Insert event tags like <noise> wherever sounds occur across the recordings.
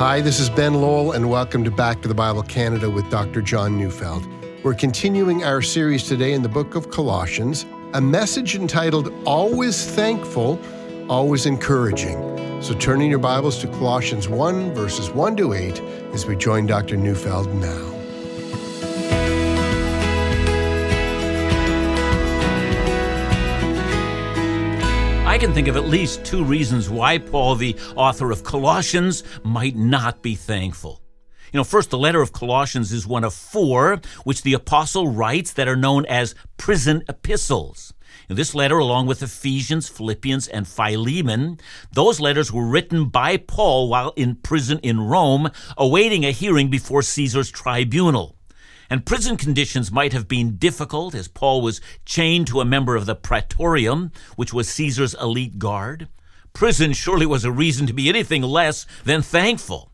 Hi, this is Ben Lowell, and welcome to Back to the Bible Canada with Dr. John Neufeld. We're continuing our series today in the book of Colossians, a message entitled Always Thankful, Always Encouraging. So turn in your Bibles to Colossians 1, verses 1 to 8, as we join Dr. Neufeld now. Can think of at least two reasons why Paul, the author of Colossians, might not be thankful. You know, first, the letter of Colossians is one of four which the apostle writes that are known as prison epistles. this letter, along with Ephesians, Philippians, and Philemon, those letters were written by Paul while in prison in Rome, awaiting a hearing before Caesar's tribunal. And prison conditions might have been difficult as Paul was chained to a member of the Praetorium, which was Caesar's elite guard. Prison surely was a reason to be anything less than thankful.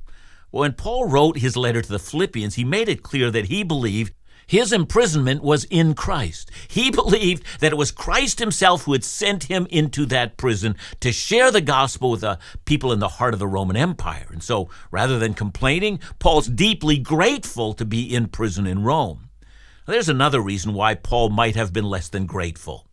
When Paul wrote his letter to the Philippians, he made it clear that he believed his imprisonment was in Christ. He <laughs> believed that it was Christ himself who had sent him into that prison to share the gospel with the people in the heart of the Roman Empire. And so, rather than complaining, Paul's deeply grateful to be in prison in Rome. There's another reason why Paul might have been less than grateful.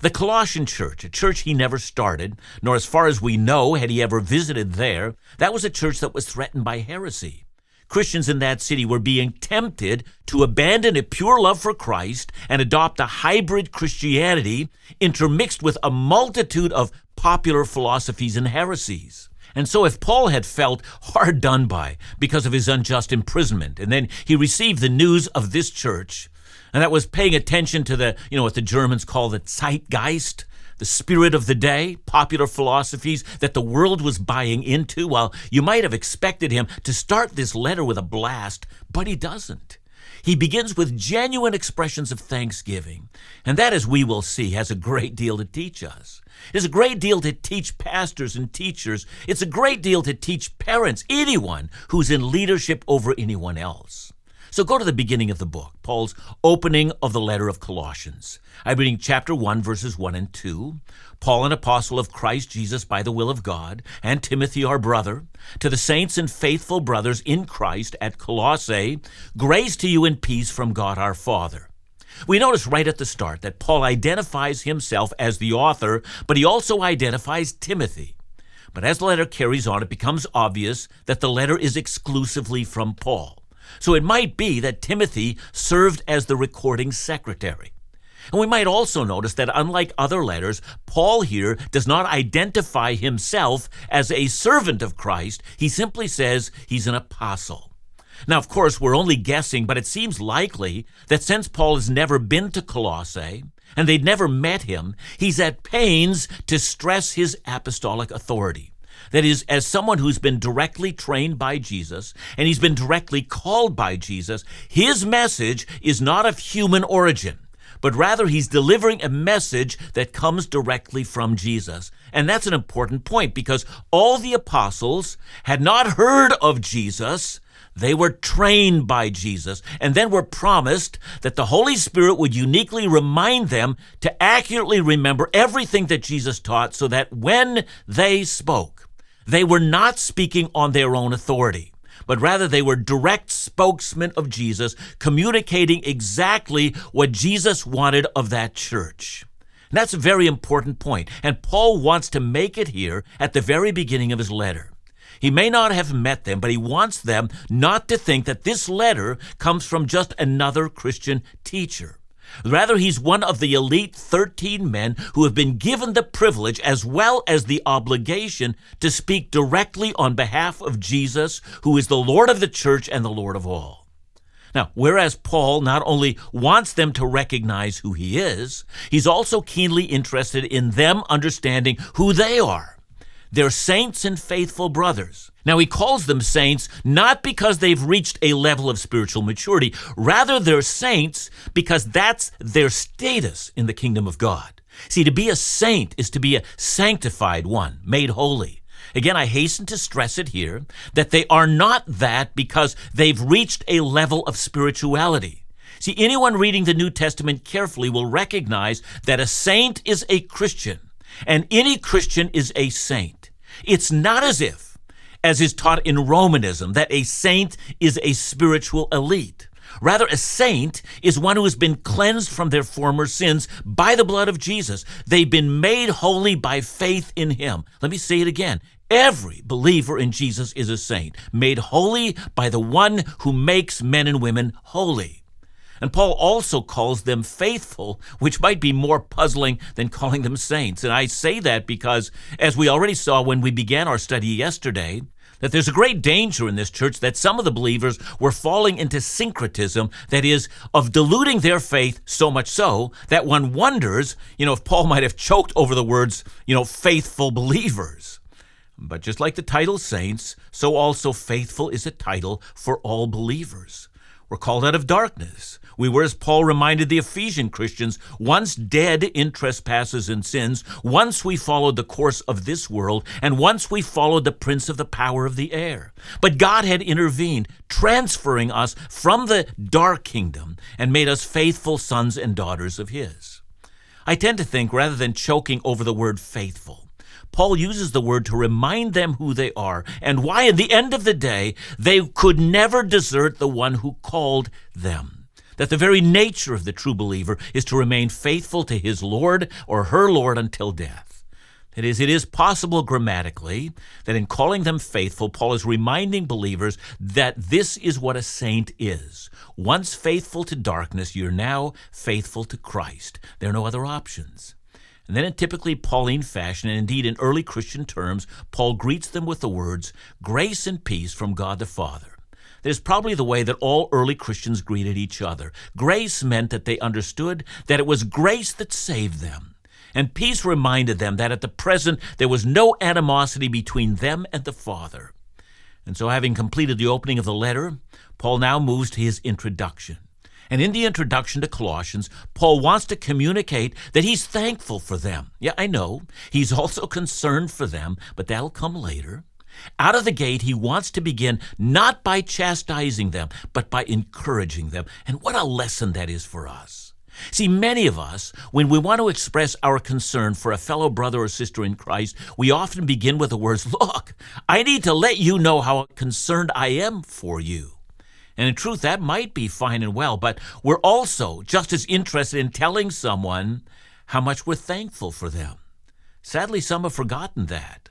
The Colossian church, a church he never started, nor as far as we know had he ever visited there, that was a church that was threatened by heresy. Christians in that city were being tempted to abandon a pure love for Christ and adopt a hybrid Christianity intermixed with a multitude of popular philosophies and heresies. And so, if Paul had felt hard done by because of his unjust imprisonment, and then he received the news of this church, and that was paying attention to the, you know, what the Germans call the zeitgeist, the spirit of the day, popular philosophies that the world was buying into. Well, you might have expected him to start this letter with a blast, but he doesn't. He begins with genuine expressions of thanksgiving. And that, as we will see, has a great deal to teach us. It's a great deal to teach pastors and teachers. It's a great deal to teach parents, anyone who's in leadership over anyone else. So go to the beginning of the book, Paul's opening of the letter of Colossians. I'm reading chapter 1, verses 1 and 2. Paul, an apostle of Christ Jesus by the will of God, and Timothy, our brother, to the saints and faithful brothers in Christ at Colossae, grace to you and peace from God our Father. We notice right at the start that Paul identifies himself as the author, but he also identifies Timothy. But as the letter carries on, it becomes obvious that the letter is exclusively from Paul. So it might be that Timothy served as the recording secretary. And we might also notice that unlike other letters, Paul here does not identify himself as a servant of Christ. He simply says he's an apostle. Now, of course, we're only guessing, but it seems likely that since Paul has never been to Colossae and they'd never met him, he's at pains to stress his apostolic authority. That is, as someone who's been directly trained by Jesus and he's been directly called by Jesus, his message is not of human origin, but rather he's delivering a message that comes directly from Jesus. And that's an important point because all the apostles had not heard of Jesus. They were trained by Jesus and then were promised that the Holy Spirit would uniquely remind them to accurately remember everything that Jesus taught so that when they spoke, they were not speaking on their own authority, but rather they were direct spokesmen of Jesus, communicating exactly what Jesus wanted of that church. And that's a very important point, and Paul wants to make it here at the very beginning of his letter. He may not have met them, but he wants them not to think that this letter comes from just another Christian teacher. Rather, he's one of the elite 13 men who have been given the privilege as well as the obligation to speak directly on behalf of Jesus, who is the Lord of the church and the Lord of all. Now, whereas Paul not only wants them to recognize who he is, he's also keenly interested in them understanding who they are. They're saints and faithful brothers. Now, he calls them saints not because they've reached a level of spiritual maturity. Rather, they're saints because that's their status in the kingdom of God. See, to be a saint is to be a sanctified one, made holy. Again, I hasten to stress it here that they are not that because they've reached a level of spirituality. See, anyone reading the New Testament carefully will recognize that a saint is a Christian, and any Christian is a saint. It's not as if as is taught in Romanism, that a saint is a spiritual elite. Rather, a saint is one who has been cleansed from their former sins by the blood of Jesus. They've been made holy by faith in him. Let me say it again. Every believer in Jesus is a saint, made holy by the one who makes men and women holy. And Paul also calls them faithful, which might be more puzzling than calling them saints. And I say that because, as we already saw when we began our study yesterday, that there's a great danger in this church that some of the believers were falling into syncretism, that is, of diluting their faith so much so that one wonders, you know, if Paul might have choked over the words, you know, faithful believers. But just like the title saints, so also faithful is a title for all believers. We're called out of darkness. We were, as Paul reminded the Ephesian Christians, once dead in trespasses and sins, once we followed the course of this world, and once we followed the prince of the power of the air. But God had intervened, transferring us from the dark kingdom and made us faithful sons and daughters of His. I tend to think, rather than choking over the word faithful, Paul uses the word to remind them who they are and why, at the end of the day, they could never desert the one who called them. That the very nature of the true believer is to remain faithful to his Lord or her Lord until death. That is, it is possible grammatically that in calling them faithful, Paul is reminding believers that this is what a saint is. Once faithful to darkness, you're now faithful to Christ. There are no other options. And then in typically Pauline fashion, and indeed in early Christian terms, Paul greets them with the words, Grace and peace from God the Father. That is probably the way that all early Christians greeted each other. Grace meant that they understood that it was grace that saved them. And peace reminded them that at the present there was no animosity between them and the Father. And so, having completed the opening of the letter, Paul now moves to his introduction. And in the introduction to Colossians, Paul wants to communicate that he's thankful for them. Yeah, I know. He's <laughs> also concerned for them, but that'll come later. Out of the gate, he wants to begin not by chastising them, but by encouraging them. And what a lesson that is for us. See, many of us, when we want to express our concern for a fellow brother or sister in Christ, we often begin with the words, <laughs> Look, I need to let you know how concerned I am for you. And in truth, that might be fine and well, but we're also just as interested in telling someone how much we're thankful for them. Sadly, some have forgotten that.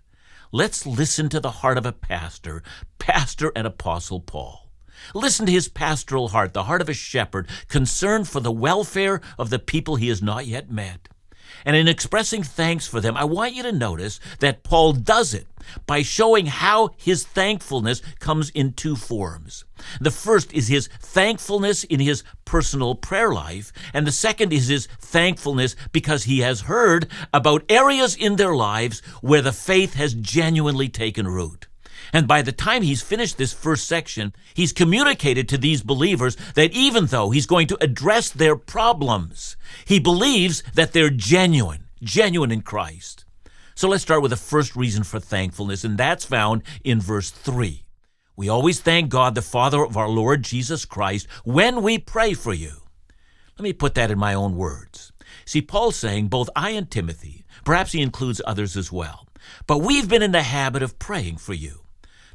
Let's listen to the heart of a pastor, Pastor and Apostle Paul. Listen to his pastoral heart, the heart of a shepherd, concerned for the welfare of the people he has not yet met. And in expressing thanks for them, I want you to notice that Paul does it by showing how his thankfulness comes in two forms. The first is his thankfulness in his personal prayer life, and the second is his thankfulness because he has heard about areas in their lives where the faith has genuinely taken root. And by the time he's finished this first section, he's communicated to these believers that even though he's going to address their problems, he believes that they're genuine, genuine in Christ. So let's start with the first reason for thankfulness, and that's found in verse 3. We always thank God, the Father of our Lord Jesus Christ, when we pray for you. Let me put that in my own words. See, Paul's saying both I and Timothy, perhaps he includes others as well, but we've been in the habit of praying for you.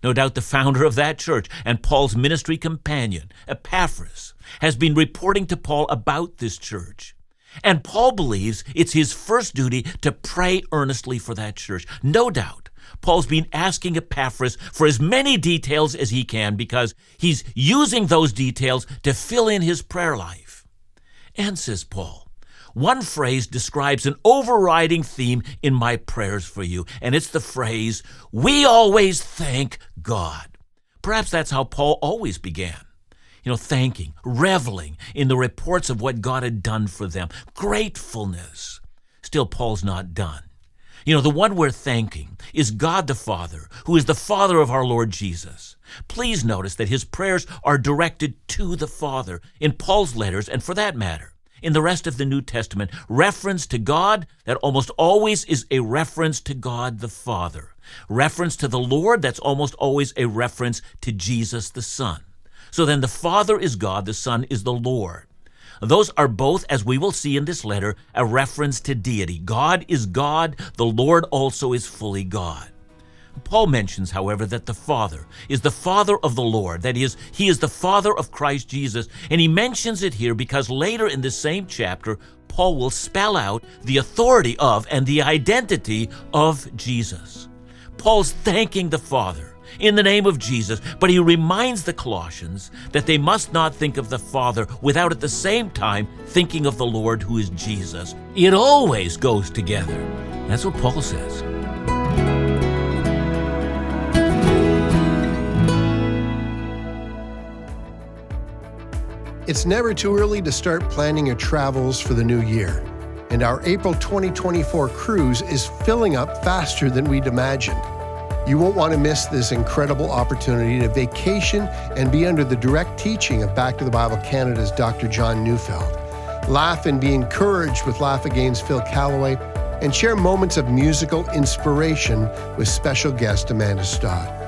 No doubt the founder of that church and Paul's ministry companion, Epaphras, has been reporting to Paul about this church. And Paul believes it's his first duty to pray earnestly for that church. No doubt. Paul's been asking Epaphras for as many details as he can because he's using those details to fill in his prayer life. And, says Paul, one phrase describes an overriding theme in my prayers for you, and it's the phrase, We always thank God. Perhaps that's how Paul always began. You know, thanking, reveling in the reports of what God had done for them, gratefulness. Still, Paul's not done. You know, the one we're thanking is God the Father, who is the Father of our Lord Jesus. Please notice that his prayers are directed to the Father in Paul's letters, and for that matter, in the rest of the New Testament, reference to God that almost always is a reference to God the Father. Reference to the Lord that's almost always a reference to Jesus the Son. So then the Father is God, the Son is the Lord. Those are both, as we will see in this letter, a reference to deity. God is God, the Lord also is fully God. Paul mentions, however, that the Father is the Father of the Lord. That is, he is the Father of Christ Jesus. And he mentions it here because later in the same chapter, Paul will spell out the authority of and the identity of Jesus. Paul's thanking the Father in the name of Jesus, but he reminds the Colossians that they must not think of the Father without at the same time thinking of the Lord who is Jesus. It always goes together. That's what Paul says. It's never too early to start planning your travels for the new year, and our April 2024 cruise is filling up faster than we'd imagined. You won't want to miss this incredible opportunity to vacation and be under the direct teaching of Back to the Bible Canada's Dr. John Neufeld. Laugh and be encouraged with Laugh Again's Phil Callaway, and share moments of musical inspiration with special guest Amanda Stott.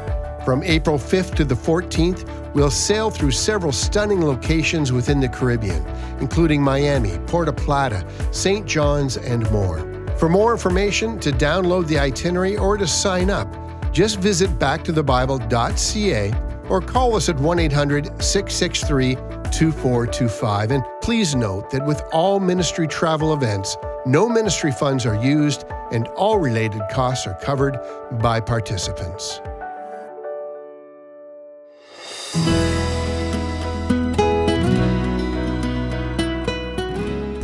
From April 5th to the 14th, we'll sail through several stunning locations within the Caribbean, including Miami, Puerto Plata, St. John's, and more. For more information, to download the itinerary, or to sign up, just visit backtothebible.ca or call us at 1 800 663 2425. And please note that with all ministry travel events, no ministry funds are used and all related costs are covered by participants.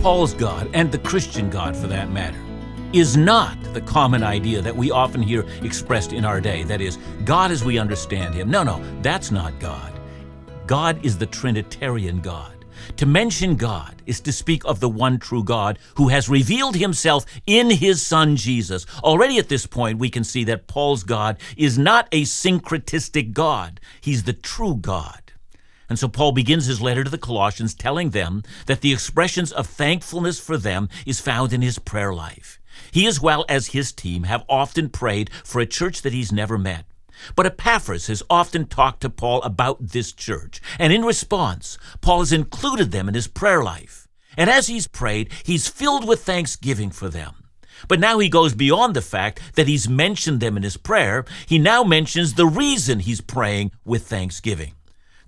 Paul's God, and the Christian God for that matter, is not the common idea that we often hear expressed in our day. That is, God as we understand Him. No, no, that's not God. God is the Trinitarian God. To mention God is to speak of the one true God who has revealed himself in his Son Jesus. Already at this point, we can see that Paul's God is not a syncretistic God, he's the true God. And so Paul begins his letter to the Colossians telling them that the expressions of thankfulness for them is found in his prayer life. He, as well as his team, have often prayed for a church that he's never met. But Epaphras has often talked to Paul about this church, and in response, Paul has included them in his prayer life. And as he's prayed, he's filled with thanksgiving for them. But now he goes beyond the fact that he's mentioned them in his prayer. He now mentions the reason he's praying with thanksgiving.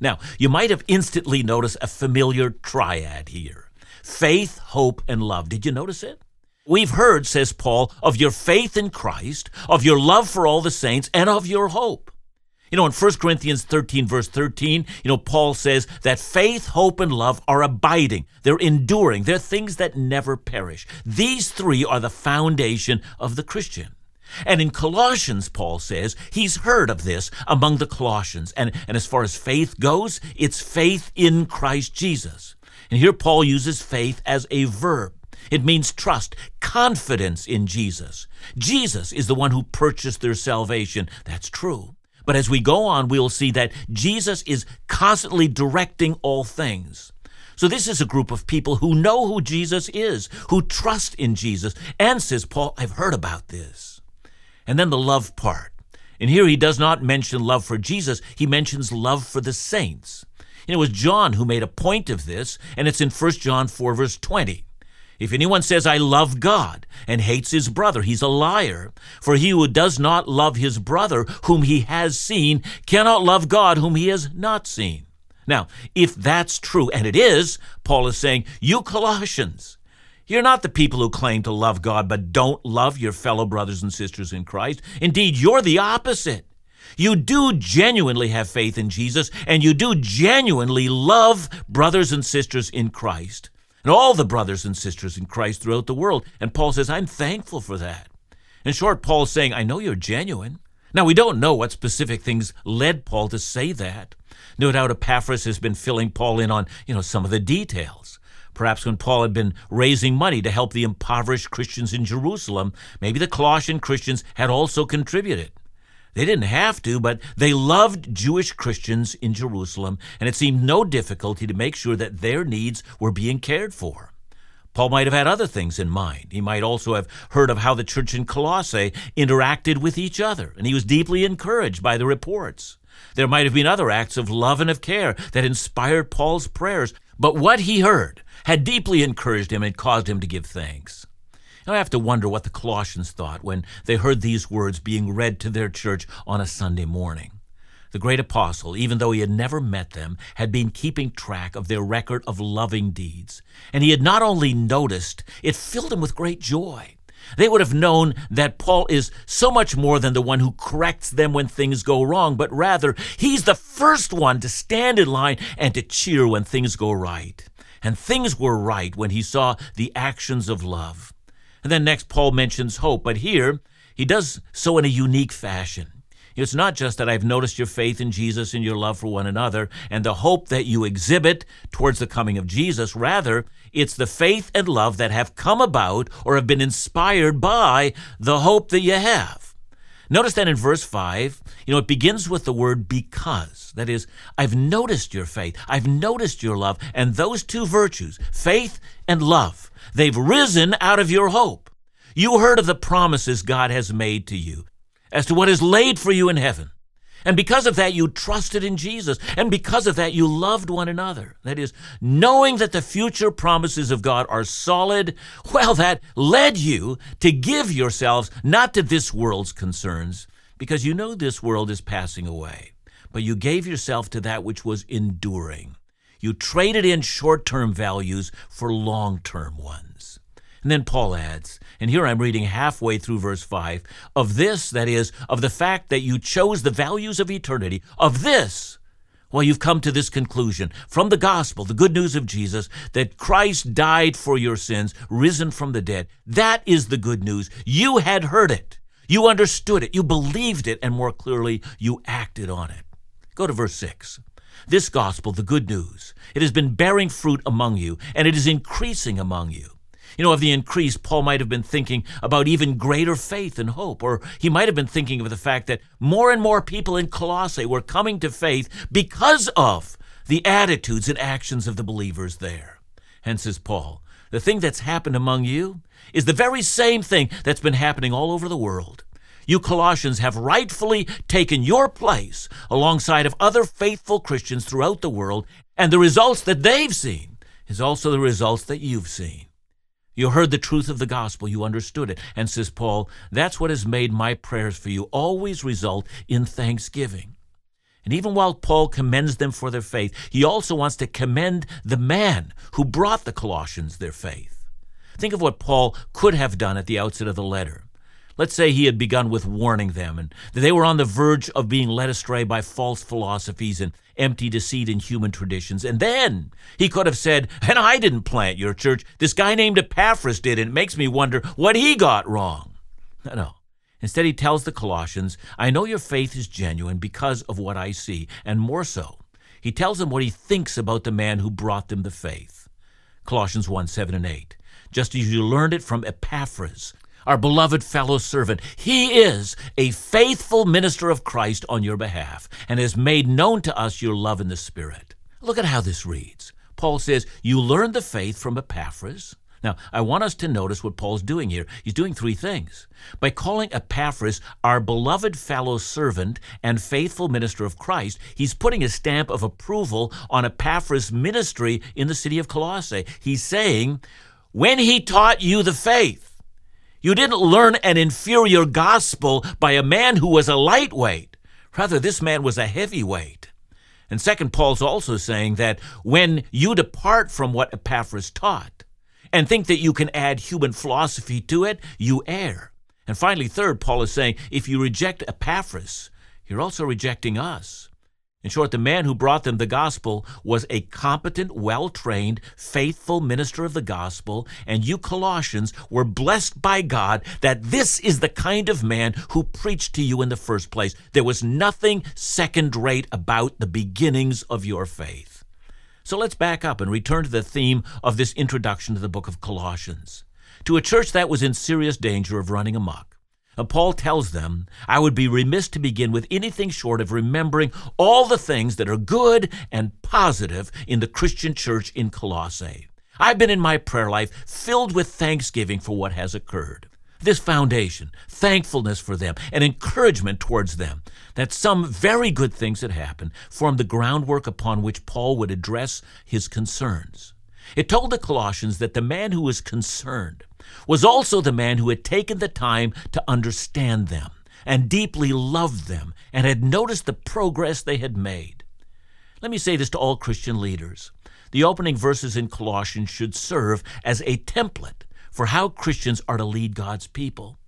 Now, you might have instantly noticed a familiar triad here faith, hope, and love. Did you notice it? We've heard, says Paul, of your faith in Christ, of your love for all the saints, and of your hope. You know, in 1 Corinthians 13, verse 13, you know, Paul says that faith, hope, and love are abiding. They're enduring. They're things that never perish. These three are the foundation of the Christian. And in Colossians, Paul says, he's heard of this among the Colossians. And, and as far as faith goes, it's faith in Christ Jesus. And here Paul uses faith as a verb. It means trust, confidence in Jesus. Jesus is the one who purchased their salvation. That's true. But as we go on, we'll see that Jesus is constantly directing all things. So, this is a group of people who know who Jesus is, who trust in Jesus. And, says Paul, I've heard about this. And then the love part. And here he does not mention love for Jesus, he mentions love for the saints. And it was John who made a point of this, and it's in 1 John 4, verse 20. If anyone says, I love God, and hates his brother, he's a liar. For he who does not love his brother, whom he has seen, cannot love God, whom he has not seen. Now, if that's true, and it is, Paul is saying, you Colossians, you're not the people who claim to love God but don't love your fellow brothers and sisters in Christ. Indeed, you're the opposite. You do genuinely have faith in Jesus, and you do genuinely love brothers and sisters in Christ, and all the brothers and sisters in Christ throughout the world. And Paul says, I'm thankful for that. In short, Paul's saying, I know you're genuine. Now, we don't know what specific things led Paul to say that. No doubt Epaphras has been filling Paul in on, you know, some of the details. Perhaps when Paul had been raising money to help the impoverished Christians in Jerusalem, maybe the Colossian Christians had also contributed. They didn't have to, but they loved Jewish Christians in Jerusalem, and it seemed no difficulty to make sure that their needs were being cared for. Paul might have had other things in mind. He might also have heard of how the church in Colossae interacted with each other, and he was deeply encouraged by the reports. There might have been other acts of love and of care that inspired Paul's prayers, but what he heard had deeply encouraged him and caused him to give thanks. I have to wonder what the Colossians thought when they heard these words being read to their church on a Sunday morning. The great apostle, even though he had never met them, had been keeping track of their record of loving deeds. And he had not only noticed, it filled him with great joy. They would have known that Paul is so much more than the one who corrects them when things go wrong, but rather he's the first one to stand in line and to cheer when things go right. And things were right when he saw the actions of love. And then next, Paul mentions hope, but here he does so in a unique fashion. It's not just that I've noticed your faith in Jesus and your love for one another and the hope that you exhibit towards the coming of Jesus. Rather, it's the faith and love that have come about or have been inspired by the hope that you have. Notice that in verse 5, you know, it begins with the word because. That is, I've noticed your faith, I've noticed your love, and those two virtues, faith and love, they've risen out of your hope. You heard of the promises God has made to you as to what is laid for you in heaven. And because of that, you trusted in Jesus. And because of that, you loved one another. That is, knowing that the future promises of God are solid, <laughs> well, that led you to give yourselves not to this world's concerns, because you know this world is passing away, but you gave yourself to that which was enduring. You traded in short term values for long term ones. And then Paul adds, and here I'm reading halfway through verse 5 of this, that is, of the fact that you chose the values of eternity, of this, well, you've come to this conclusion from the gospel, the good news of Jesus, that Christ died for your sins, risen from the dead. That is the good news. You had heard it. You understood it. You believed it. And more clearly, you acted on it. Go to verse 6. This gospel, the good news, it has been bearing fruit among you, and it is increasing among you you know, of the increase, Paul might have been thinking about even greater faith and hope, or he might have been thinking of the fact that more and more people in Colossae were coming to faith because of the attitudes and actions of the believers there. Hence, says Paul, the thing that's happened among you is the very same thing that's been happening all over the world. You Colossians have rightfully taken your place alongside of other faithful Christians throughout the world, and the results that they've seen is also the results that you've seen. You heard the truth of the gospel. You understood it. And says Paul, that's what has made my prayers for you always result in thanksgiving. And even while Paul commends them for their faith, he also wants to commend the man who brought the Colossians their faith. Think of what Paul could have done at the outset of the letter. Let's say he had begun with warning them and that they were on the verge of being led astray by false philosophies and empty deceit in human traditions. And then he could have said, And I didn't plant your church. This guy named Epaphras did, and it makes me wonder what he got wrong. No, no. Instead, he tells the Colossians, I know your faith is genuine because of what I see, and more so. He tells them what he thinks about the man who brought them the faith. Colossians 1 7 and 8. Just as you learned it from Epaphras, our beloved fellow servant. He is a faithful minister of Christ on your behalf and has made known to us your love in the Spirit. Look at how this reads. Paul says, You learned the faith from Epaphras. Now, I want us to notice what Paul's doing here. He's doing three things. By calling Epaphras our beloved fellow servant and faithful minister of Christ, he's putting a stamp of approval on Epaphras' ministry in the city of Colossae. He's saying, When he taught you the faith, you didn't learn an inferior gospel by a man who was a lightweight. Rather, this man was a heavyweight. And second, Paul's also saying that when you depart from what Epaphras taught and think that you can add human philosophy to it, you err. And finally, third, Paul is saying if you reject Epaphras, you're also rejecting us. In short, the man who brought them the gospel was a competent, well trained, faithful minister of the gospel, and you Colossians were blessed by God that this is the kind of man who preached to you in the first place. There was nothing second rate about the beginnings of your faith. So let's back up and return to the theme of this introduction to the book of Colossians. To a church that was in serious danger of running amok, Uh, Paul tells them, I would be remiss to begin with anything short of remembering all the things that are good and positive in the Christian church in Colossae. I've been in my prayer life filled with thanksgiving for what has occurred. This foundation, thankfulness for them, and encouragement towards them, that some very good things had happened, formed the groundwork upon which Paul would address his concerns. It told the Colossians that the man who was concerned was also the man who had taken the time to understand them and deeply loved them and had noticed the progress they had made. Let me say this to all Christian leaders. The opening verses in Colossians should serve as a template for how Christians are to lead God's people.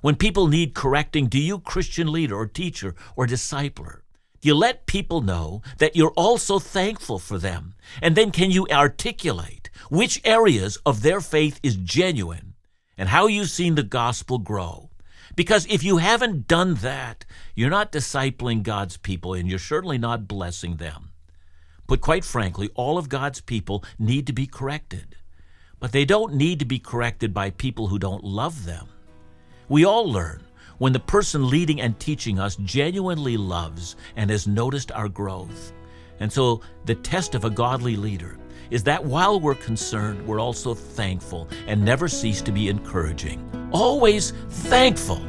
When people need correcting, do you, Christian leader or teacher or discipler, you let people know that you're also thankful for them? And then can you articulate which areas of their faith is genuine and how you've seen the gospel grow? Because if you haven't done that, you're not discipling God's people and you're certainly not blessing them. But quite frankly, all of God's people need to be corrected. But they don't need to be corrected by people who don't love them. We all learn when the person leading and teaching us genuinely loves and has noticed our growth. And so the test of a godly leader is that while we're concerned, we're also thankful and never cease to be encouraging. Always thankful,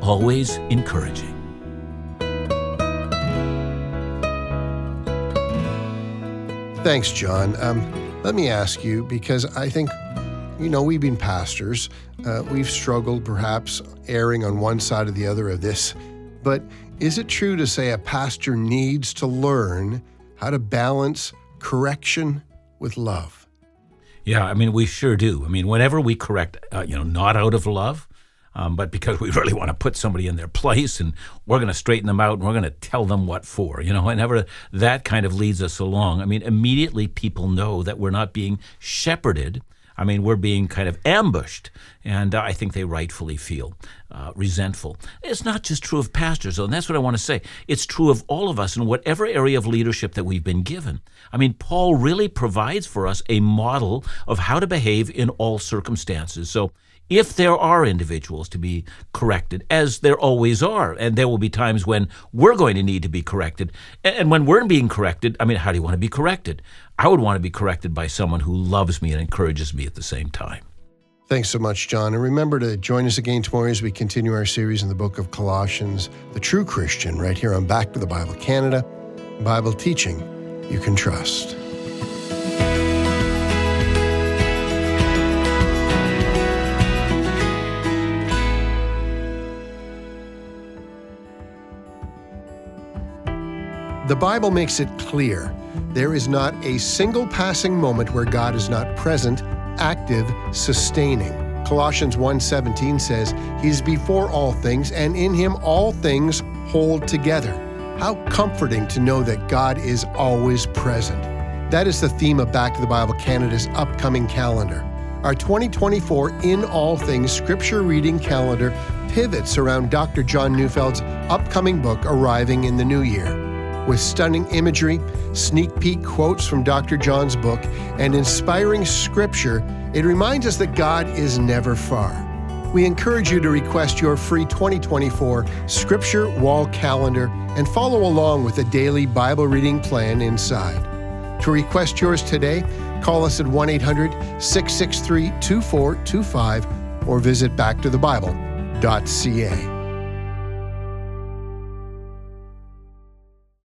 always encouraging. Thanks, John. Um, let me ask you because I think you know, we've been pastors. Uh, we've struggled perhaps erring on one side or the other of this. But is it true to say a pastor needs to learn how to balance correction with love? Yeah, I mean, we sure do. I mean, whenever we correct, uh, you know, not out of love, um, but because <laughs> we really want to put somebody in their place and we're going to straighten them out and we're going to tell them what for, you know, <laughs> whenever that kind of leads us along, I mean, immediately people know that we're not being shepherded I mean, we're being kind of ambushed, and I think they rightfully feel uh, resentful. It's not just true of pastors, though, and that's what I want to say. It's true of all of us in whatever area of leadership that we've been given. I mean, Paul really provides for us a model of how to behave in all circumstances. So if there are individuals to be corrected, as there always are, and there will be times when we're going to need to be corrected. And when we're being corrected, I mean, how do you want to be corrected? I would want to be corrected by someone who loves me and encourages me at the same time. Thanks so much, John. And remember to join us again tomorrow as we continue our series in the book of Colossians, The True Christian, right here on Back to the Bible Canada, Bible teaching you can trust. The Bible makes it clear there is not a single passing moment where God is not present, active, sustaining. Colossians 1:17 says, "He's before all things and in him all things hold together." How comforting to know that God is always present. That is the theme of Back to the Bible Canada's upcoming calendar. Our 2024 In All Things scripture reading calendar pivots around Dr. John Neufeld's upcoming book arriving in the new year with stunning imagery, sneak peek quotes from Dr. John's book, and inspiring scripture, it reminds us that God is never far. We encourage you to request your free 2024 Scripture Wall Calendar and follow along with a daily Bible reading plan inside. To request yours today, call us at 1 800 663 2425 or visit backtothebible.ca.